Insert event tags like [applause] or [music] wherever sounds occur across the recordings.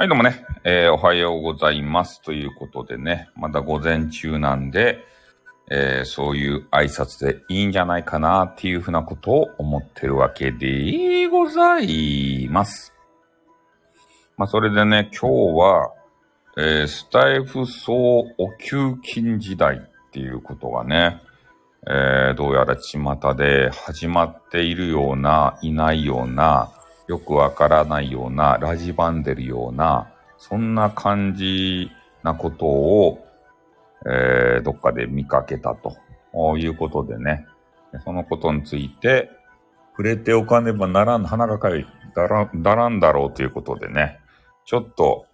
はい、どうもね、えーおはようございます。ということでね、まだ午前中なんで、えーそういう挨拶でいいんじゃないかなっていうふうなことを思ってるわけでございます。まあ、それでね、今日は、えースタイフ総お給金時代っていうことがね、えーどうやら巷で始まっているような、いないような、よくわからないような、ラジバンでるような、そんな感じなことを、えーどっかで見かけたということでね、そのことについて、触れておかねばならん、鼻がかゆい、だら、だらんだろうということでね、ちょっと、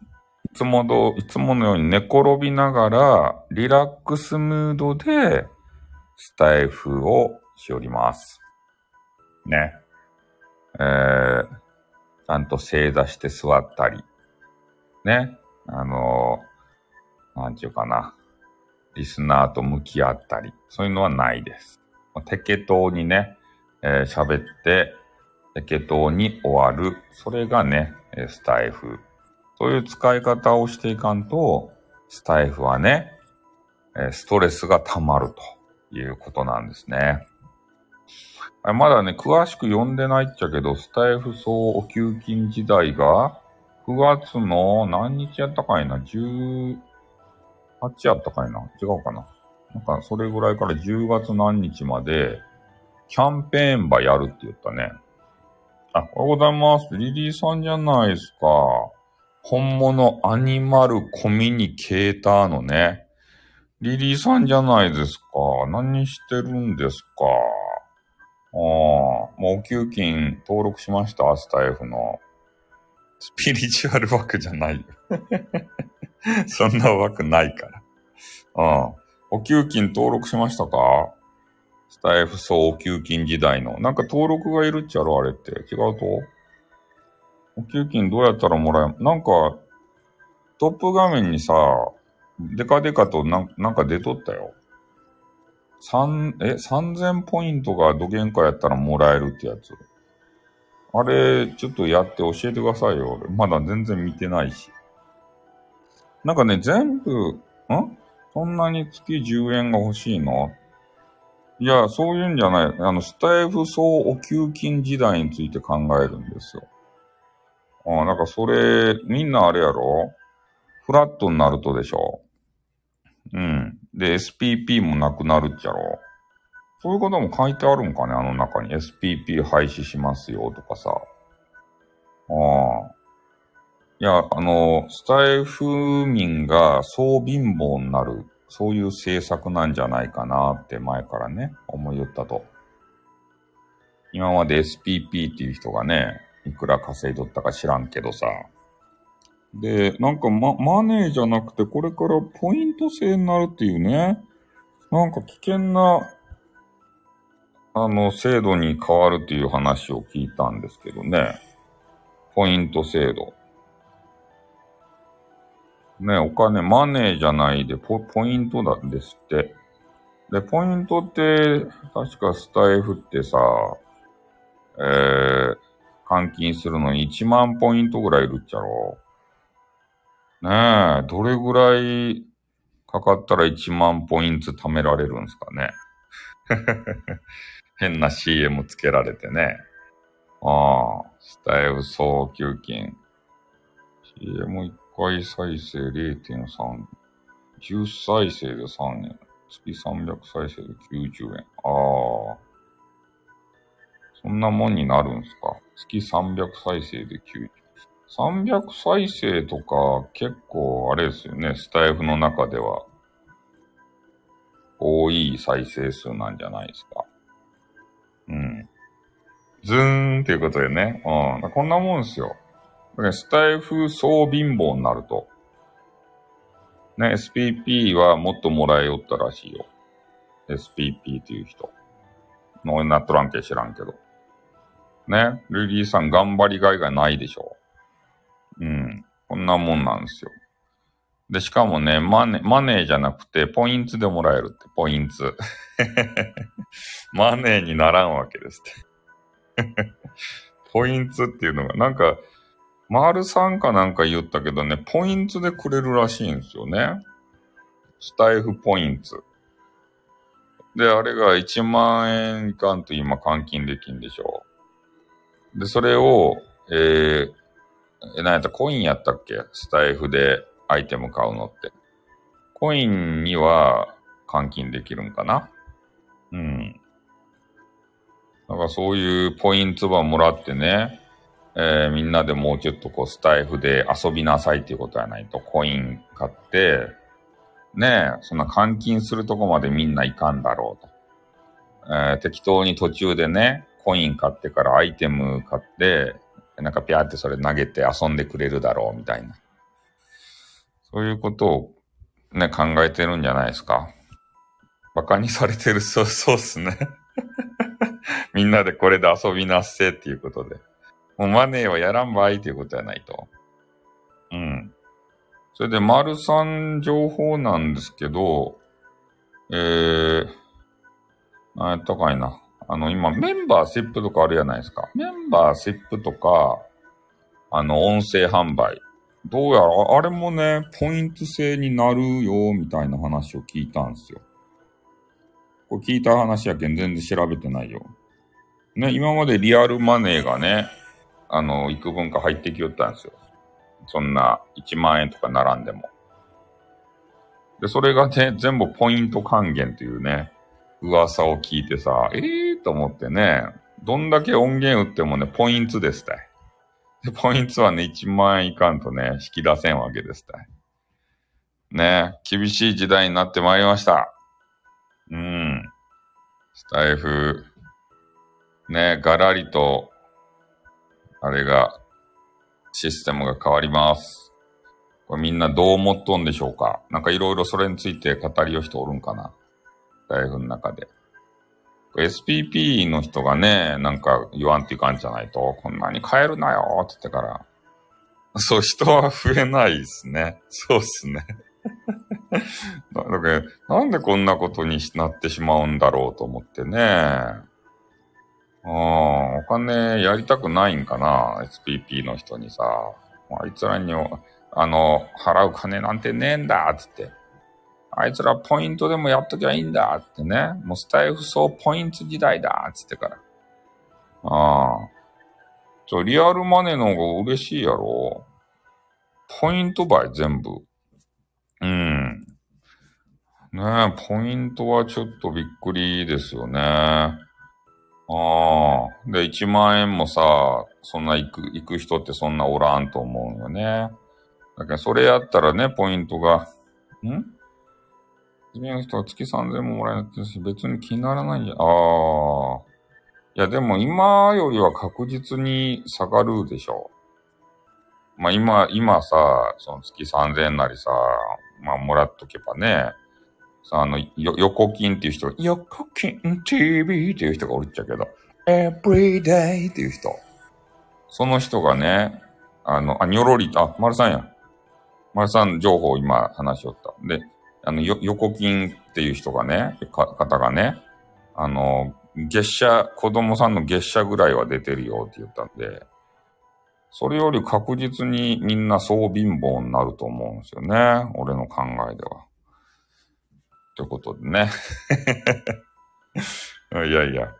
いつもど、いつものように寝転びながら、リラックスムードで、スタイフをしおります。ね。えー、ちゃんと正座して座ったり、ね。あのなんていうかな。リスナーと向き合ったり、そういうのはないです。適当にね、えー喋って、適当に終わる。それがね、スタイフ。そういう使い方をしていかんと、スタイフはね、ストレスが溜まるということなんですね。あまだね、詳しく読んでないっちゃけど、スタイフ総お給金時代が、9月の何日やったかいな ?18 やったかいな？違うかな？なんか、それぐらいから10月何日まで、キャンペーンばやるって言ったね。あ、おはようございます。リリーさんじゃないですか。本物アニマルコミュニケーターのね、リリーさんじゃないですか。何してるんですか？ああ、もうお給金登録しましたスタイフの。スピリチュアル枠じゃないよ。[laughs] そんな枠ないから。うん。お給金登録しましたか？スタイフ総お給金時代の。なんか登録がいるっちゃろあれって。違うと？お給金どうやったらもらえ、なんか、トップ画面にさ、デカデカとなんか出とったよ。三、え、3000ポイントが土幻化やったらもらえるってやつ。あれ、ちょっとやって教えてくださいよ。まだ全然見てないし。なんかね、全部、ん？そんなに月10円が欲しいの？いや、そういうんじゃない。あの、スタイフ総お給金時代について考えるんですよ。ああ、なんかそれ、みんなあれやろ？フラットになるとでしょ？うん。で、SPP もなくなるっちゃろそういうことも書いてあるんかねあの中に。SPP 廃止しますよとかさ。ああ。いや、あの、スタイフ民がそう貧乏になる、そういう政策なんじゃないかなって前からね、思いよったと。今まで SPP っていう人がね、いくら稼いどったか知らんけどさ。で、なんかママネーじゃなくてこれからポイント制になるっていうね。なんか危険な、あの、制度に変わるっていう話を聞いたんですけどね。ポイント制度。ね、お金、マネーじゃないでポ、ポイントなんですって。で、ポイントって、確かスタイフってさ、えー、換金するのに1万ポイントぐらいいるっちゃろ。ねえ、どれぐらいかかったら1万ポイント貯められるんですかね？[laughs] 変な CM つけられてね。ああ、スタイフ総給金。CM1 回再生0.3。10再生で3円。月300再生で90円。ああ。そんなもんになるんすか？月300再生で90円。300再生とか結構あれですよね。スタイフの中では多い再生数なんじゃないですか。うん。ズーンっていうことでね。うん。こんなもんですよ。スタイフ総貧乏になると。ね、SPP はもっともらえよったらしいよ。SPP っていう人。のなっとらんけ知らんけど。ね、リリーさん頑張りがいがないでしょ。うん。こんなもんなんですよ。で、しかもね、マネ、マネーじゃなくて、ポイントでもらえるって、ポイント。[laughs] マネーにならんわけですって。[laughs] ポイントっていうのが、なんか、丸3かなんか言ったけどね、ポイントでくれるらしいんですよね。スタイフポイント。で、あれが1万円いかんと今換金できんでしょう。で、それを、えー、え、なんやったコインやったっけ？スタイフでアイテム買うのって。コインには換金できるんかな？うん。だからそういうポイントばもらってね、えー、みんなでもうちょっとこうスタイフで遊びなさいっていうことはないと、コイン買って、ねえ、そんな換金するとこまでみんないかんだろうと。えー、適当に途中でね、コイン買ってからアイテム買って、なんかピャーってそれ投げて遊んでくれるだろうみたいな。そういうことをね、考えてるんじゃないですか。馬鹿にされてる、そう、そうっすね。[laughs] みんなでこれで遊びなっせっていうことで。もうマネーはやらんばいっていうことやないと。うん。それで、丸三情報なんですけど、えー、なんやったかいな。あの、今、メンバーシップとかあるじゃないですか。メンバーシップとか、あの、音声販売。どうやら、あれもね、ポイント制になるよ、みたいな話を聞いたんですよ。これ聞いた話やけん全然調べてないよ。ね、今までリアルマネーがね、あの、幾分か入ってきよったんですよ。そんな1万円とか並んでも。で、それがね、全部ポイント還元というね、噂を聞いてさ、えー、と思ってね、どんだけ音源売ってもね、ポイントですたい。で、ポイントはね、1万円いかんとね、引き出せんわけですたい。ね、厳しい時代になってまいりました。うん。スタイフ、ね、ガラリと、あれが、システムが変わります。これみんなどう思っとんでしょうかなんかいろいろそれについて語りよ人おるんかなライフの中で。SPP の人がね、なんか言わんっていかんじゃないと、こんなに変えるなよって言ってから。そう、人は増えないですね。そうっすね。だけど、なんでこんなことになってしまうんだろうと思ってね。ああ、お金やりたくないんかな ?SPP の人にさ。あいつらに、あの、払う金なんてねえんだっつって。あいつらポイントでもやっときゃいいんだってね。もうスタイフ総ポイント時代だっつってから。ああ。ちょ、リアルマネーの方が嬉しいやろ。ポイント倍全部。うん。ねえ、ポイントはちょっとびっくりですよね。ああ。で、1万円もさ、そんな行く、行く人ってそんなおらんと思うよね。だけど、それやったらね、ポイントが、ん？次の人は月3000ももらえなくてし、別に気にならないんじゃ、ああ。いや、でも今よりは確実に下がるでしょう。まあ今、今さ、その月3000なりさ、まあもらっとけばね、さ、あの、よ、横金っていう人、横金 TV っていう人がおるっちゃけど、everyday っていう人。その人がね、あの、あ、にょろりと、あ、丸さんや。丸さん情報今話しよった。で、あの、よ、横金っていう人がね、方がね、あの、月謝、子供さんの月謝ぐらいは出てるよって言ったんで、それより確実にみんなそう貧乏になると思うんですよね。俺の考えでは。ということでね。[laughs] いやいや。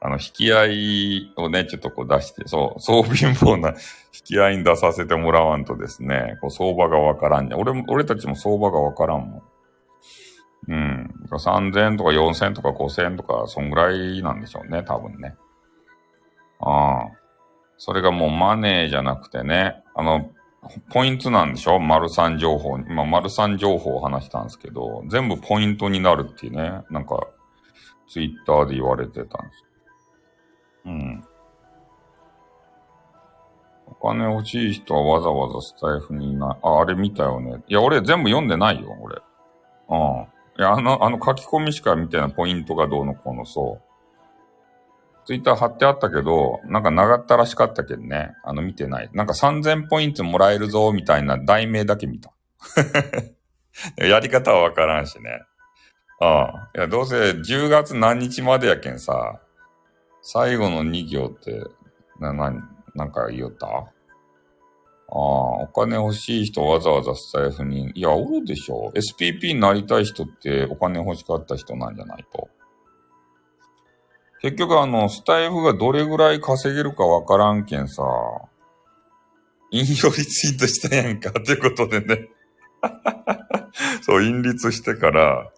あの、引き合いをね、ちょっとこう出して、そう、そう貧乏な引き合いに出させてもらわんとですね、こう相場がわからんね。俺も、俺たちも相場がわからんもん。うん。3000とか4000とか5000とか、そんぐらいなんでしょうね、多分ね。ああ。それがもうマネーじゃなくてね、あの、ポイントなんでしょ？丸三情報。今、丸三情報を話したんですけど、全部ポイントになるっていうね、なんか、ツイッターで言われてたんですうん。お金欲しい人はわざわざスタイフにな。あ、あれ見たよね。いや、俺全部読んでないよ、俺。うん。いや、あの、あの書き込みしか見てないポイントがどうのこうの、そう。ツイッター貼ってあったけど、なんか長ったらしかったけどね。あの見てない。なんか3000ポイントもらえるぞ、みたいな題名だけ見た。[laughs] やり方はわからんしね。ああ。いや、どうせ10月何日までやけんさ、最後の2行って、な、な、なんか言おった？ああ、お金欲しい人わざわざスタイフに。いや、おるでしょ。SPP になりたい人ってお金欲しかった人なんじゃないと。結局あの、スタイフがどれぐらい稼げるかわからんけんさ、引用リツイートしたやんか、ということでね。[laughs] そう、引率してから、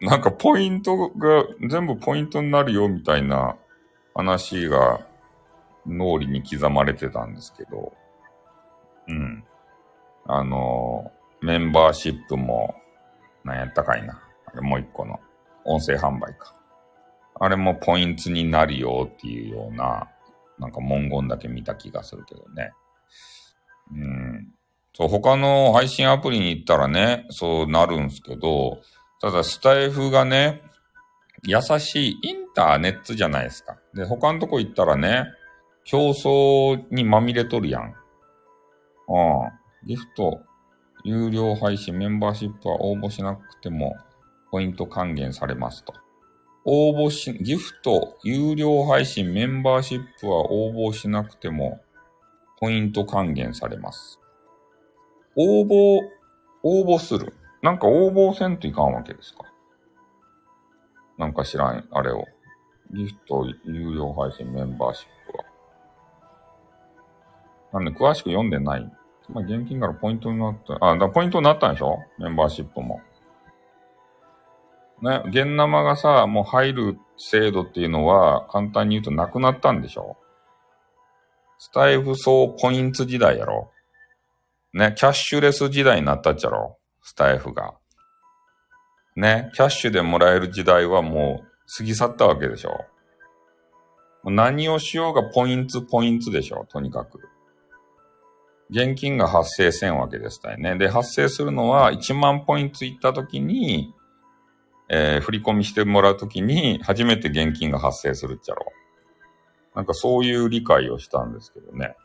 なんかポイントが全部ポイントになるよみたいな話が脳裏に刻まれてたんですけど、うん。あの、メンバーシップも、なんやったかいな。あれもう一個の音声販売か。あれもポイントになるよっていうような、なんか文言だけ見た気がするけどね。うん。そう、他の配信アプリに行ったらね、そうなるんすけど、ただスタイフがね、優しいインターネットじゃないですか。で、他のとこ行ったらね、競争にまみれとるやん。ああ、ギフト、有料配信、メンバーシップは応募しなくても、ポイント還元されますと。応募し、ギフト、有料配信、メンバーシップは応募しなくても、ポイント還元されます。応募、応募する。なんか応募せんといかんわけですか。なんか知らん、あれを。ギフト、有料配信、メンバーシップは。なんで詳しく読んでない。まあ、現金からポイントになった。あ、だポイントになったんでしょ？メンバーシップも。ね、現生がさ、もう入る制度っていうのは、簡単に言うとなくなったんでしょ？スタイフ総ポイント時代やろね、キャッシュレス時代になったっちゃろ？スタイフが。ね、キャッシュでもらえる時代はもう過ぎ去ったわけでしょ何をしようがポイントポイントでしょとにかく。現金が発生せんわけですたいね。で、発生するのは1万ポイントいったときに、えー、振り込みしてもらうときに初めて現金が発生するっちゃろ。なんかそういう理解をしたんですけどね。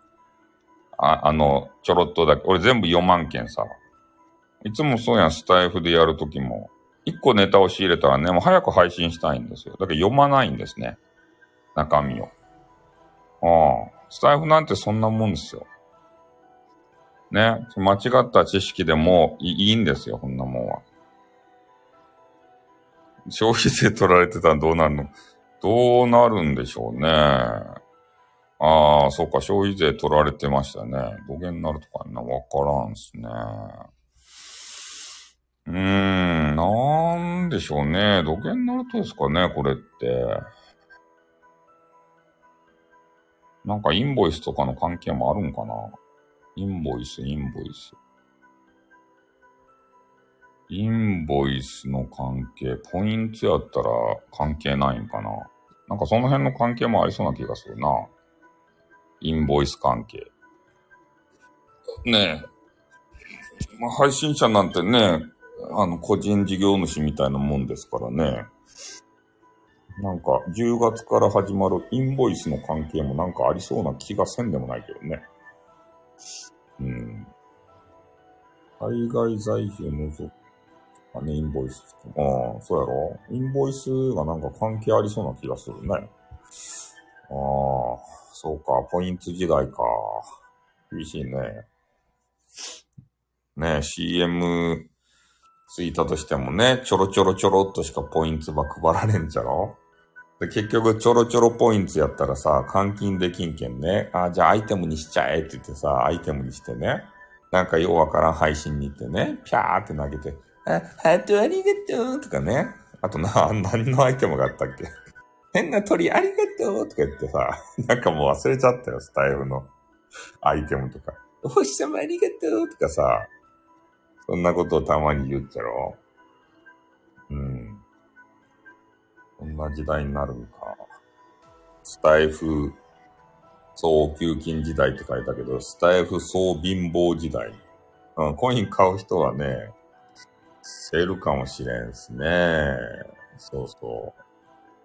あ、あの、ちょろっとだけ。俺全部4万件さ。いつもそうやん、スタイフでやるときも。1個ネタを仕入れたらね、もう早く配信したいんですよ。だけど読まないんですね。中身を。ああ。スタイフなんてそんなもんですよ。ね。間違った知識でもいいんですよ、こんなもんは。消費税取られてたらどうなるの？どうなるんでしょうね。ああ、そうか、消費税取られてましたね。土下になるとかな、わからんすね。うーん、なんでしょうね。土下になるとですかね、これって。なんかインボイスとかの関係もあるんかな。インボイス、インボイス。インボイスの関係、ポイントやったら関係ないんかな。なんかその辺の関係もありそうな気がするな。インボイス関係。ねえ。まあ、配信者なんてね、あの、個人事業主みたいなもんですからね。なんか、10月から始まるインボイスの関係もなんかありそうな気がせんでもないけどね。うん。海外在住除くかね、インボイス。ああ、そうやろインボイスがなんか関係ありそうな気がするね。ああ、そうか、ポイント時代か。厳しいね。ね CM ついたとしてもね、ちょろちょろちょろっとしかポイントば配られんじゃろ？で結局、ちょろちょろポイントやったらさ、換金できんけんね。あ、じゃあアイテムにしちゃえって言ってさ、アイテムにしてね。なんかようわからん配信に行ってね、ぴゃーって投げて、あ、ハートありがとうとかね。あとな、何のアイテムがあったっけ？変な鳥ありがとうとか言ってさ、なんかもう忘れちゃったよ、スタイルのアイテムとか。お星様ありがとうとかさ、そんなことをたまに言っちゃろ。うん。こんな時代になるんか。スタイフ総給金時代って書いたけど、スタイフ総貧乏時代。うん、コイン買う人はね、せるかもしれんすね。そうそう。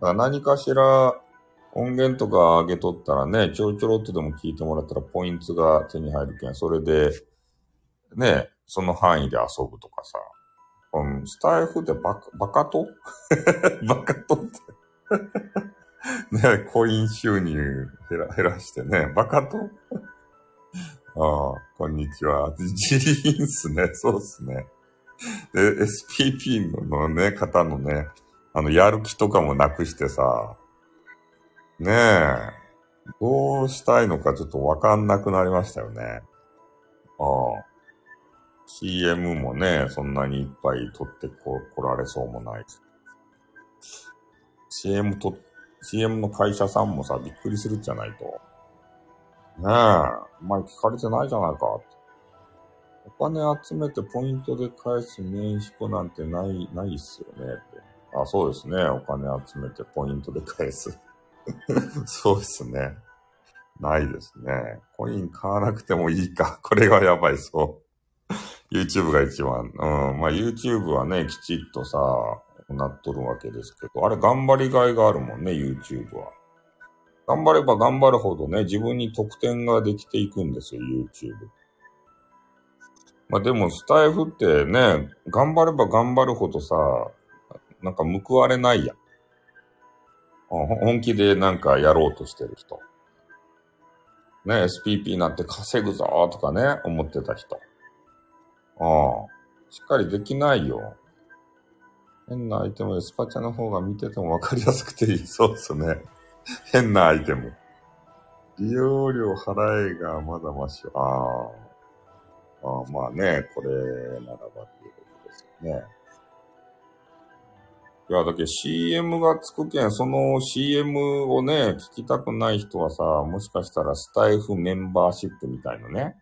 か何かしら音源とか上げとったらね、ちょろちょろっとでも聞いてもらったらポイントが手に入るけん、それで、ね、その範囲で遊ぶとかさ。うん、スタイフでバカ、バカと [laughs] バカとって [laughs] ね、コイン収入減ら減らしてね、バカと [laughs] ああ、こんにちは。ジリーンっすね。そうっすね。で、SPP のね、方のね、あの、やる気とかもなくしてさ、ねえ、どうしたいのかちょっとわかんなくなりましたよね。ああ。CM もね、そんなにいっぱい撮ってこ来られそうもない。CM と、CM の会社さんもさ、びっくりするじゃないと。ねえ、お前聞かれてないじゃないか。お金集めてポイントで返す年彦なんてない、ないっすよねって。あ、そうですね。お金集めてポイントで返す。[laughs] そうですね。ないですね。コイン買わなくてもいいか。これがやばいそう。[laughs] YouTube が一番。うん。まあ YouTube はね、きちっとさ、なっとるわけですけど、あれ頑張りがいがあるもんね、YouTube は。頑張れば頑張るほどね、自分に得点ができていくんですよ、YouTube。まあでも、スタイフってね、頑張れば頑張るほどさ、なんか報われないやん。本気でなんかやろうとしてる人。ね、SPP なんて稼ぐぞとかね、思ってた人。ああ、しっかりできないよ。変なアイテムでスパチャの方が見ててもわかりやすくていい。そうっすね。[laughs] 変なアイテム。利用料払えがまだまし。ああ。あまあね、これならばっていうことですよね。いや、だけ CM がつくけん、その CM をね、聞きたくない人はさ、もしかしたらスタイフメンバーシップみたいなね。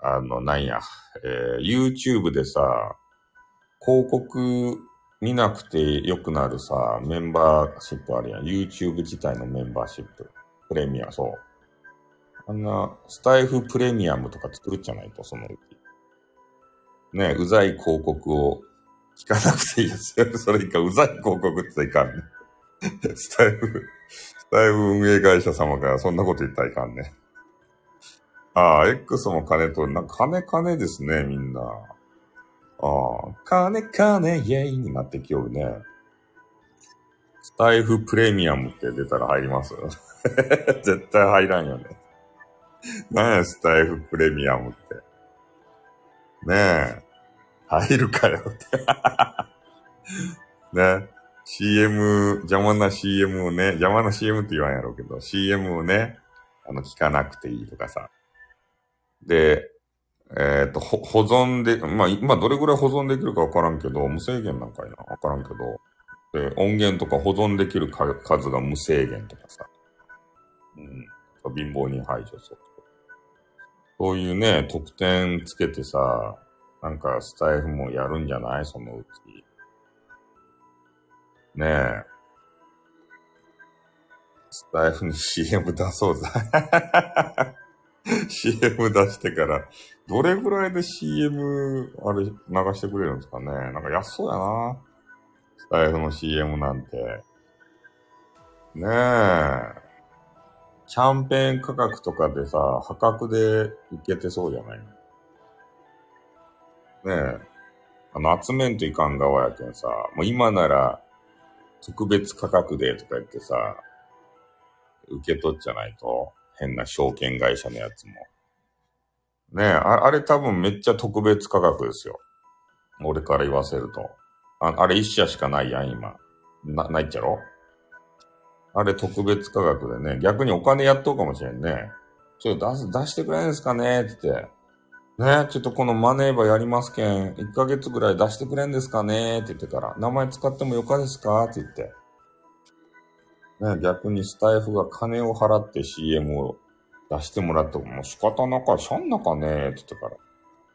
あの、なんや、えー、YouTube でさ、広告見なくてよくなるさ、メンバーシップあるやん。YouTube 自体のメンバーシップ。プレミア、そう。あんな、スタイフプレミアムとか作るじゃないと、そのうち。ねうざい広告を聞かなくていいですよ。[laughs] それ以下、うざい広告っていかんね。スタイフ、スタイフ運営会社様がそんなこと言ったらいかんね。ああ、X も金と、な金金ですね、みんな。ああ、金金イェイになってきよるね。スタイフプレミアムって出たら入ります [laughs] 絶対入らんよね。何や、スタイフプレミアムって。ねえ。入るかよって [laughs] ね。CM、邪魔な CM をね、邪魔な CM って言わんやろうけど、CM をね、あの、聞かなくていいとかさ。で、えっ、ー、と、保存で、まあ、今どれぐらい保存できるかわからんけど、無制限なんかいな。わからんけど。で、音源とか保存できる数が無制限とかさ。うん。貧乏に排除する。そういうね、特典つけてさ、なんかスタイフもやるんじゃない？そのうち。ねえ。スタイフに CM 出そうぜ。CM 出してから、どれぐらいで CM、あれ、流してくれるんですかねなんか安そうやな。スタイフの CM なんて。ねえ。キャンペーン価格とかでさ、破格でいけてそうじゃない？のねえ。あの、集めんといかん側やけんさ、もう今なら特別価格でとか言ってさ、受け取っちゃないと、変な証券会社のやつも。ねえ、ああれ多分めっちゃ特別価格ですよ。俺から言わせると。ああれ一社しかないやん、今。な、ないっちゃろ？あれ特別価格でね、逆にお金やっとうかもしれんね。ちょっと出す、出してくれんすかねって言って。ね、ちょっとこのマネーバやりますけん、1ヶ月ぐらい出してくれんですかねって言ってから、名前使ってもよかですかって言って。ね、逆にスタイフが金を払って CM を出してもらっても、もう仕方なかしゃんなかねって言ってから。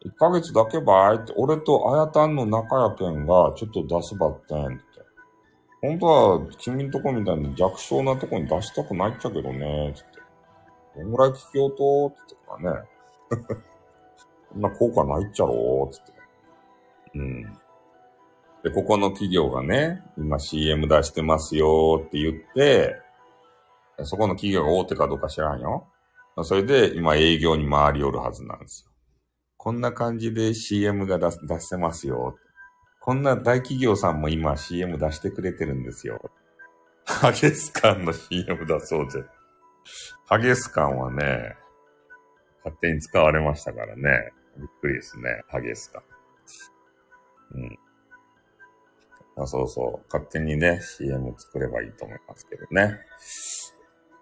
1ヶ月だけばいって、俺とあやたんの仲やけんが、ちょっと出すばってんって。本当は、君んとこみたいに弱小なとこに出したくないっちゃけどね、つって。どんぐらい聞きようと、って言ってからね。[laughs] そんな効果ないっちゃろつって。うん。で、ここの企業がね、今 CM 出してますよって言って、そこの企業が大手かどうか知らんよ。それで今営業に回り寄るはずなんですよ。こんな感じで CM が出出せますよ。こんな大企業さんも今 CM 出してくれてるんですよ。ハゲスカンの CM 出そうぜ。ハゲスカンはね、勝手に使われましたからね。びっくりですね。ハゲスか。うん。あそうそう。勝手にね、CM 作ればいいと思いますけどね。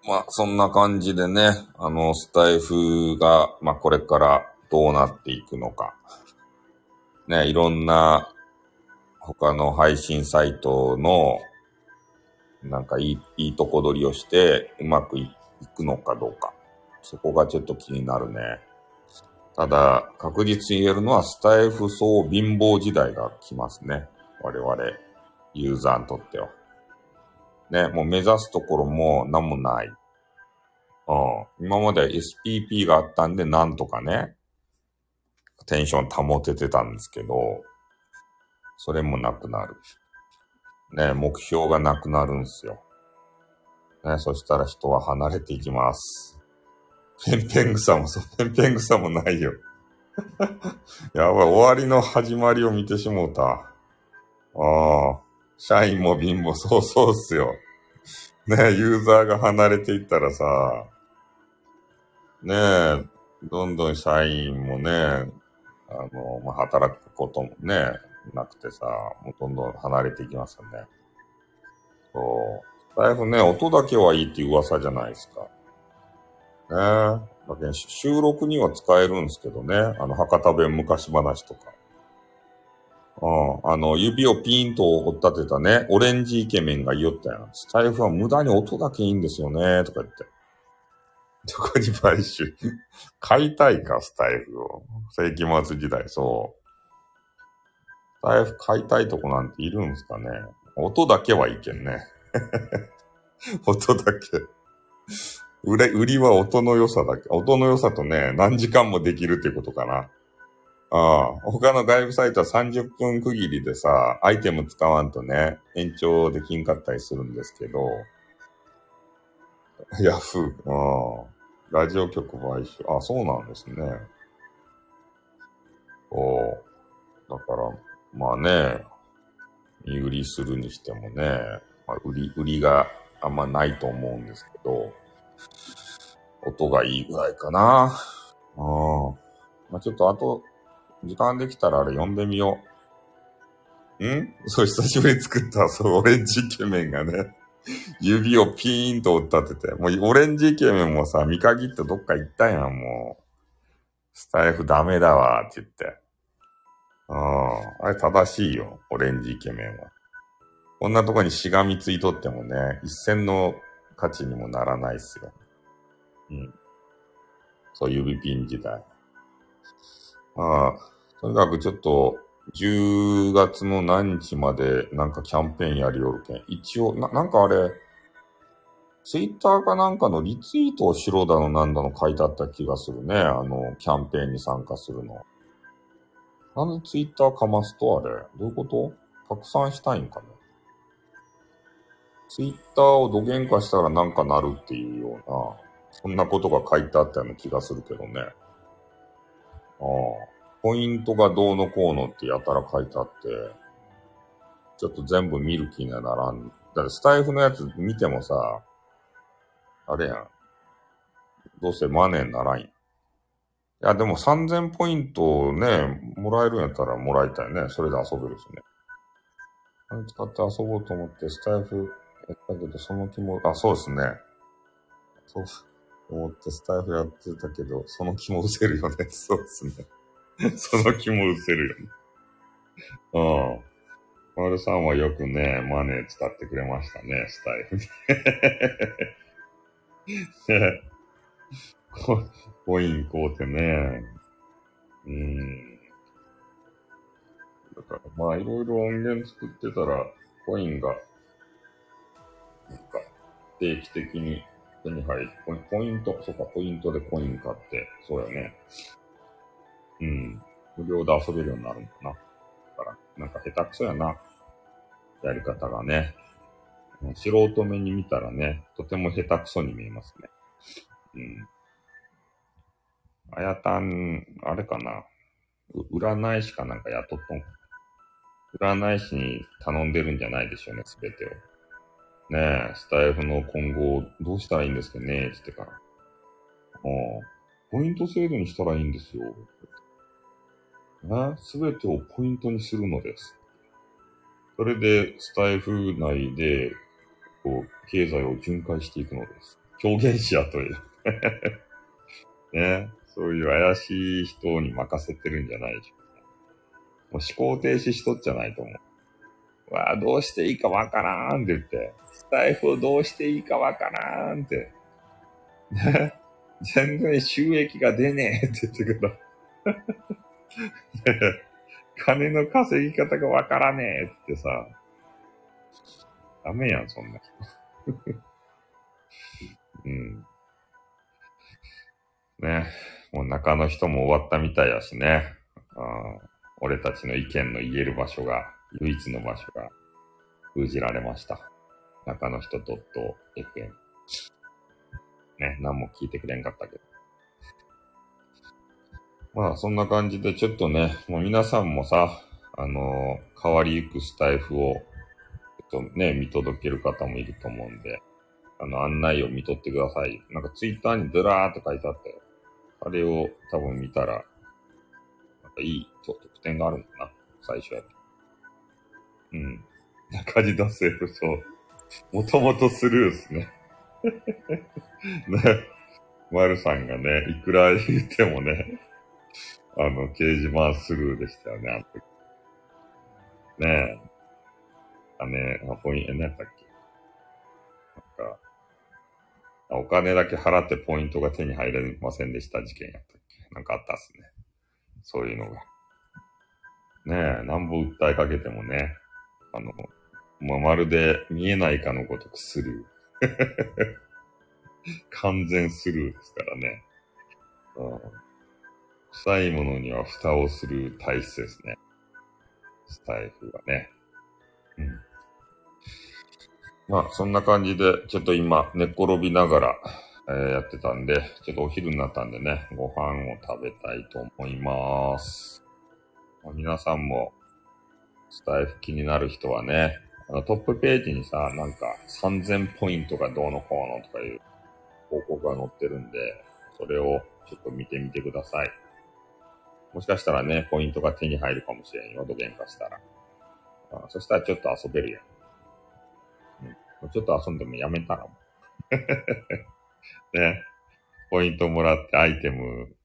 まあそんな感じでね、あの、スタイフが、まあこれからどうなっていくのか。ね、いろんな他の配信サイトのなんかいい、いいとこ取りをしてうまくいくのかどうか。そこがちょっと気になるね。ただ、確実に言えるのは、スタイフ層貧乏時代が来ますね。我々、ユーザーにとっては。ね、もう目指すところも何もない。うん。今までは SPP があったんで、なんとかね、テンション保ててたんですけど、それもなくなる。ね、目標がなくなるんすよ。ね、そしたら人は離れていきます。ペンペン草もそう、ペンペン草もないよ。[laughs] やばい、終わりの始まりを見てしもうた。ああ、社員も貧乏、そうそうっすよ。ねユーザーが離れていったらさ、ねえ、どんどん社員もね、あの、まあ、働くこともね、なくてさ、もうどんどん離れていきますよね。そう。だいぶね、音だけはいいっていう噂じゃないですか。ねえ。だけ収録には使えるんですけどね。あの、博多弁昔話とか。うん。あの、指をピーンと折立てたね、オレンジイケメンが言おったやん。スタイフは無駄に音だけいいんですよね、とか言って。どこに買収買いたいか、スタイフを。世紀末時代、そう。財布買いたいとこなんているんすかね音だけはいけんね。[laughs] 音だけ。売れ、売りは音の良さだけ。音の良さとね、何時間もできるっていうことかな。ああ、他の外部サイトは30分区切りでさ、アイテム使わんとね、延長できんかったりするんですけど、[laughs] ヤフー、ああ、ラジオ局買収、あ、そうなんですね。おだから、まあね、見売りするにしてもね、まあ、売り、売りがあんまないと思うんですけど、音がいいぐらいかな。うん。まあ、ちょっとあと、時間できたらあれ読んでみよう。ん？そう、久しぶりに作った、そう、オレンジイケメンがね、[laughs] 指をピーンと折立てて、もうオレンジイケメンもさ、見限ってどっか行ったやん、もう。スタイフダメだわ、って言って。ああ、あれ正しいよ。オレンジイケメンは。こんなとこにしがみついとってもね、一銭の価値にもならないっすよ。うん。そう、指ピン時代。ああ、とにかくちょっと、10月の何日までなんかキャンペーンやりよるけん。一応、な、なんかあれ、ツイッターかなんかのリツイートをしろだのなんだの書いてあった気がするね。あの、キャンペーンに参加するの。なんでツイッターかますとあれ？どういうこと？拡散したいんかね？ツイッターを土幻化したらなんかなるっていうような、そんなことが書いてあったような気がするけどね。ああ。ポイントがどうのこうのってやたら書いてあって、ちょっと全部見る気にはならん。だってスタイフのやつ見てもさ、あれやん。どうせマネーにならんやん。いや、でも3000ポイントね、もらえるんやったらもらいたいね。それで遊べるしね。金使って遊ぼうと思ってスタイフやったけど、その気も、あ、そうですね。そうっす、思ってスタイフやってたけど、その気も失せるよね。そうですね。[laughs] その気も失せるよね。うん。マルさんはよくね、マネー使ってくれましたね、スタイフね。[laughs] コイン買うてね。うん。だから、まあ、いろいろ音源作ってたら、コインが、なんか、定期的に手に入る。ポイント、そうか、ポイントでコイン買って、そうやね。うん。無料で遊べるようになるのかな。だから、なんか下手くそやな。やり方がね。素人目に見たらね、とても下手くそに見えますね。うん。あやたん、あれかな。占い師かなんか雇っとん占い師に頼んでるんじゃないでしょうね、すべてを。ねえ、スタイフの今後どうしたらいいんですかね、つってから。ポイント制度にしたらいいんですよ。ね、すべてをポイントにするのです。それで、スタイフ内で、こう、経済を巡回していくのです。狂言師やという。[laughs] ね、そういう怪しい人に任せてるんじゃないでしょうか。もう思考停止しとっちゃないと思う。わあ、どうしていいかわからんって言って、スタイフをどうしていいかわからんって。[laughs] 全然収益が出ねえって言ってくる。[laughs] 金の稼ぎ方がわからねえってさ、ダメやん、そんな人。[laughs] うん。ね。もう中の人も終わったみたいやしね。あ俺たちの意見の言える場所が、唯一の場所が封じられました。中の人 .fm。ね、何も聞いてくれんかったけど。まあ、そんな感じで、ちょっとね、もう皆さんもさ、あのー変わりゆくスタイフを、ちょっとね、見届ける方もいると思うんで、あの、案内を見とってください。なんかツイッターにドラーって書いてあったよ。あれを多分見たら、なんかいいと得点があるのかな最初やと。うん。中地出せるそう。もともとスルーですね。ね。丸さんがね、いくら言ってもね、あの、掲示板スルーでしたよね、あの時。ねえ。あね、あ、ポイント、何やったっけなんか、あお金だけ払ってポイントが手に入れませんでした事件やったっけなんかあったっすね。そういうのが。ねえ、なんぼ訴えかけてもね、あの、まあ、まるで見えないかのごとくスルー。[laughs] 完全スルーですからね。うん臭いものには蓋をする体質ですね。スタイフはね。うん。まあ、そんな感じで、ちょっと今、寝っ転びながら、えーやってたんで、ちょっとお昼になったんでね、ご飯を食べたいと思います。皆さんも、スタイフ気になる人はね、あのトップページにさ、なんか3000ポイントがどうのこうのとかいう広告が載ってるんで、それをちょっと見てみてください。もしかしたらね、ポイントが手に入るかもしれんよ、どげんかしたら。あそしたらちょっと遊べるやん。うん、ちょっと遊んでもやめたらも。[laughs] ね。ポイントもらってアイテム、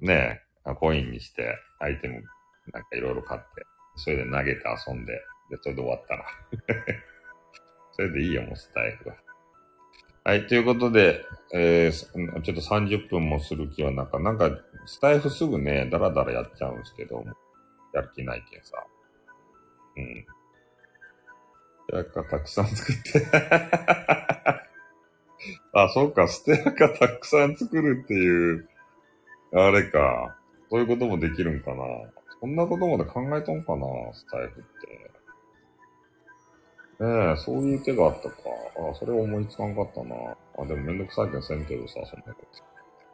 ね、コインにして、アイテムなんかいろいろ買って、それで投げて遊んで、で、それで終わったら。[laughs] それでいいよ、もうスタイフは。はい、ということで、えーちょっと30分もする気はなんか、なんか、スタイフすぐね、ダラダラやっちゃうんですけど、やる気ないけんさ。うん。ステアカたくさん作って。[laughs] あ、そうか、ステアカたくさん作るっていう、あれか。そういうこともできるんかな。そんなことまで考えとんかな、スタイフって。ねえ、そういう手があったか。あ、それ思いつかんかったな。あ、でもめんどくさいけんせんけどさ、そんなこと。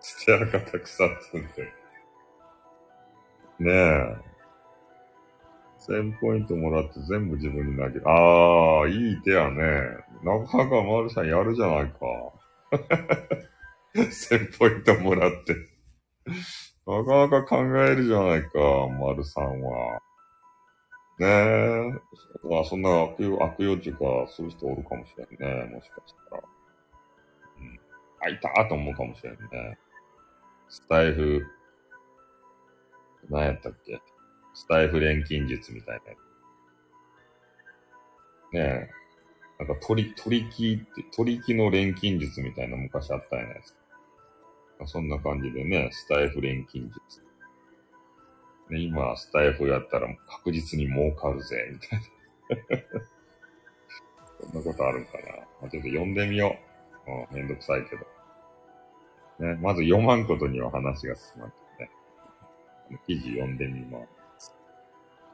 ステアカたくさん作って。ねえ。1000ポイントもらって全部自分に投げる。ああ、いい手やね。なかなかマルさんやるじゃないか。[laughs] 1000ポイントもらって。なかなか考えるじゃないか、マルさんは。ねえ。まあ、そんな悪用、悪用っていうか、そういう人おるかもしれんね。もしかしたら。うん。あ、いたーと思うかもしれんね。スタイフ、何やったっけ？スタイフ錬金術みたいなやつ。ねえ。なんか鳥、鳥木って、鳥木の錬金術みたいな昔あったやないですか。そんな感じでね、スタイフ錬金術。ね、今、スタイフやったら確実に儲かるぜ、みたいな。[laughs] そんなことあるんかな。まあ、ちょっと読んでみよう。うん、めんどくさいけど。ね、まず読まんことには話が進まんけどね。記事読んでみます。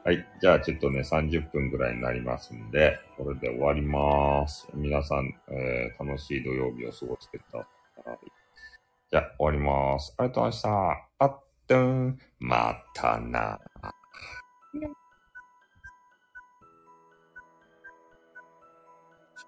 はい。じゃあちょっとね、30分ぐらいになりますんで、これで終わりまーす。皆さん、えー楽しい土曜日を過ごしてください。じゃあ終わりまーす。ありがとうございました。あっ、またな。